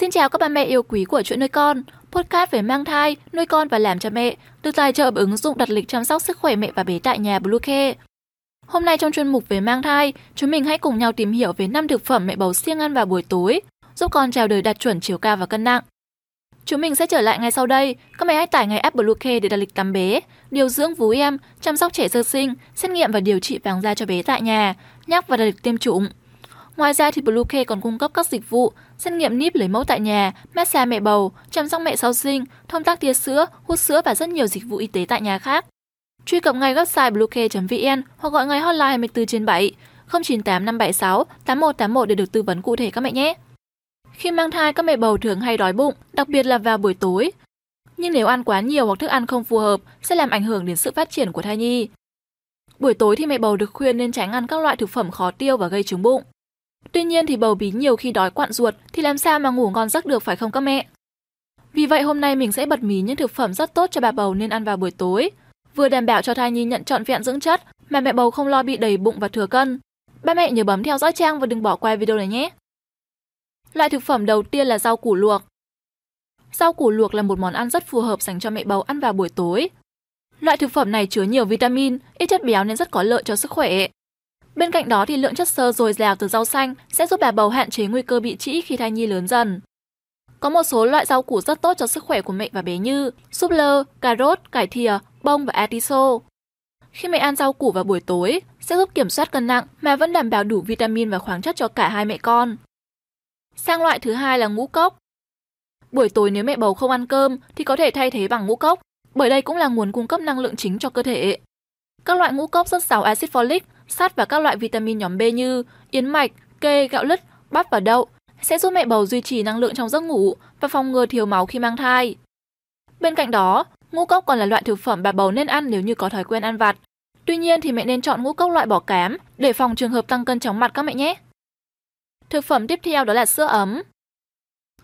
Xin chào các bà mẹ yêu quý của chuyện nuôi con, podcast về mang thai, nuôi con và làm cha mẹ, được tài trợ bởi ứng dụng đặt lịch chăm sóc sức khỏe mẹ và bé tại nhà Bluecare. Hôm nay trong chuyên mục về mang thai, chúng mình hãy cùng nhau tìm hiểu về năm thực phẩm mẹ bầu siêng ăn vào buổi tối, giúp con chào đời đạt chuẩn chiều cao và cân nặng. Chúng mình sẽ trở lại ngay sau đây. Các mẹ hãy tải ngay app Bluecare để đặt lịch tắm bé, điều dưỡng vú em, chăm sóc trẻ sơ sinh, xét nghiệm và điều trị vàng da cho bé tại nhà, nhắc và đặt lịch tiêm chủng. Ngoài ra thì Bluecare còn cung cấp các dịch vụ xét nghiệm níp lấy mẫu tại nhà, massage mẹ bầu, chăm sóc mẹ sau sinh, thông tác tia sữa, hút sữa và rất nhiều dịch vụ y tế tại nhà khác. Truy cập ngay website bluecare.vn hoặc gọi ngay hotline 24 trên 7 098 576 8181 để được tư vấn cụ thể các mẹ nhé. Khi mang thai, các mẹ bầu thường hay đói bụng, đặc biệt là vào buổi tối. Nhưng nếu ăn quá nhiều hoặc thức ăn không phù hợp sẽ làm ảnh hưởng đến sự phát triển của thai nhi. Buổi tối thì mẹ bầu được khuyên nên tránh ăn các loại thực phẩm khó tiêu và gây trứng bụng. Tuy nhiên thì bầu bí nhiều khi đói quặn ruột thì làm sao mà ngủ ngon giấc được phải không các mẹ? Vì vậy hôm nay mình sẽ bật mí những thực phẩm rất tốt cho bà bầu nên ăn vào buổi tối, vừa đảm bảo cho thai nhi nhận trọn vẹn dưỡng chất mà mẹ bầu không lo bị đầy bụng và thừa cân. Ba mẹ nhớ bấm theo dõi trang và đừng bỏ qua video này nhé. Loại thực phẩm đầu tiên là rau củ luộc. Rau củ luộc là một món ăn rất phù hợp dành cho mẹ bầu ăn vào buổi tối. Loại thực phẩm này chứa nhiều vitamin, ít chất béo nên rất có lợi cho sức khỏe. Bên cạnh đó thì lượng chất xơ dồi dào từ rau xanh sẽ giúp bà bầu hạn chế nguy cơ bị trĩ khi thai nhi lớn dần. Có một số loại rau củ rất tốt cho sức khỏe của mẹ và bé như súp lơ, cà rốt, cải thìa, bông và atiso. Khi mẹ ăn rau củ vào buổi tối, sẽ giúp kiểm soát cân nặng mà vẫn đảm bảo đủ vitamin và khoáng chất cho cả hai mẹ con. Sang loại thứ hai là ngũ cốc. Buổi tối nếu mẹ bầu không ăn cơm thì có thể thay thế bằng ngũ cốc, bởi đây cũng là nguồn cung cấp năng lượng chính cho cơ thể. Các loại ngũ cốc rất giàu axit folic, sắt và các loại vitamin nhóm B như yến mạch, kê, gạo lứt, bắp và đậu sẽ giúp mẹ bầu duy trì năng lượng trong giấc ngủ và phòng ngừa thiếu máu khi mang thai. Bên cạnh đó, ngũ cốc còn là loại thực phẩm bà bầu nên ăn nếu như có thói quen ăn vặt. Tuy nhiên thì mẹ nên chọn ngũ cốc loại bỏ cám để phòng trường hợp tăng cân chóng mặt các mẹ nhé. Thực phẩm tiếp theo đó là sữa ấm.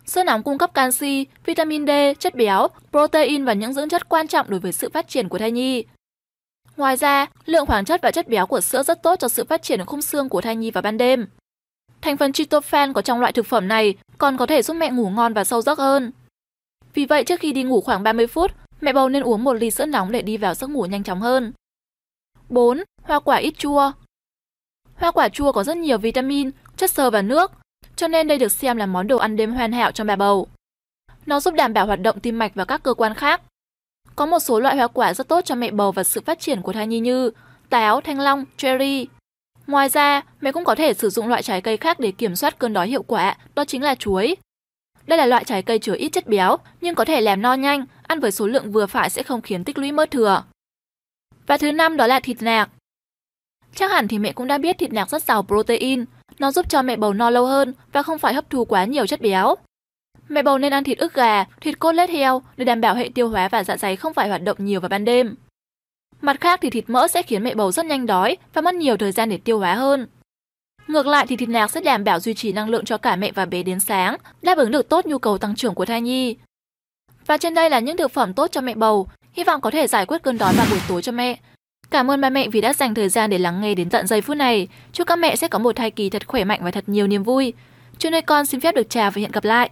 Sữa nóng cung cấp canxi, vitamin D, chất béo, protein và những dưỡng chất quan trọng đối với sự phát triển của thai nhi. Ngoài ra, lượng khoáng chất và chất béo của sữa rất tốt cho sự phát triển khung xương của thai nhi vào ban đêm. Thành phần tryptophan có trong loại thực phẩm này còn có thể giúp mẹ ngủ ngon và sâu giấc hơn. Vì vậy trước khi đi ngủ khoảng 30 phút, mẹ bầu nên uống một ly sữa nóng để đi vào giấc ngủ nhanh chóng hơn. 4. Hoa quả ít chua Hoa quả chua có rất nhiều vitamin, chất xơ và nước, cho nên đây được xem là món đồ ăn đêm hoàn hảo cho bà bầu. Nó giúp đảm bảo hoạt động tim mạch và các cơ quan khác. Có một số loại hoa quả rất tốt cho mẹ bầu và sự phát triển của thai nhi như táo, thanh long, cherry. Ngoài ra, mẹ cũng có thể sử dụng loại trái cây khác để kiểm soát cơn đói hiệu quả, đó chính là chuối. Đây là loại trái cây chứa ít chất béo, nhưng có thể làm no nhanh, ăn với số lượng vừa phải sẽ không khiến tích lũy mỡ thừa. Và thứ năm đó là thịt nạc. Chắc hẳn thì mẹ cũng đã biết thịt nạc rất giàu protein, nó giúp cho mẹ bầu no lâu hơn và không phải hấp thu quá nhiều chất béo. Mẹ bầu nên ăn thịt ức gà, thịt cốt lết heo để đảm bảo hệ tiêu hóa và dạ dày không phải hoạt động nhiều vào ban đêm. Mặt khác thì thịt mỡ sẽ khiến mẹ bầu rất nhanh đói và mất nhiều thời gian để tiêu hóa hơn. Ngược lại thì thịt nạc sẽ đảm bảo duy trì năng lượng cho cả mẹ và bé đến sáng, đáp ứng được tốt nhu cầu tăng trưởng của thai nhi. Và trên đây là những thực phẩm tốt cho mẹ bầu, hy vọng có thể giải quyết cơn đói vào buổi tối cho mẹ. Cảm ơn ba mẹ vì đã dành thời gian để lắng nghe đến tận giây phút này. Chúc các mẹ sẽ có một thai kỳ thật khỏe mạnh và thật nhiều niềm vui. Chuyện nuôi con xin phép được chào và hẹn gặp lại.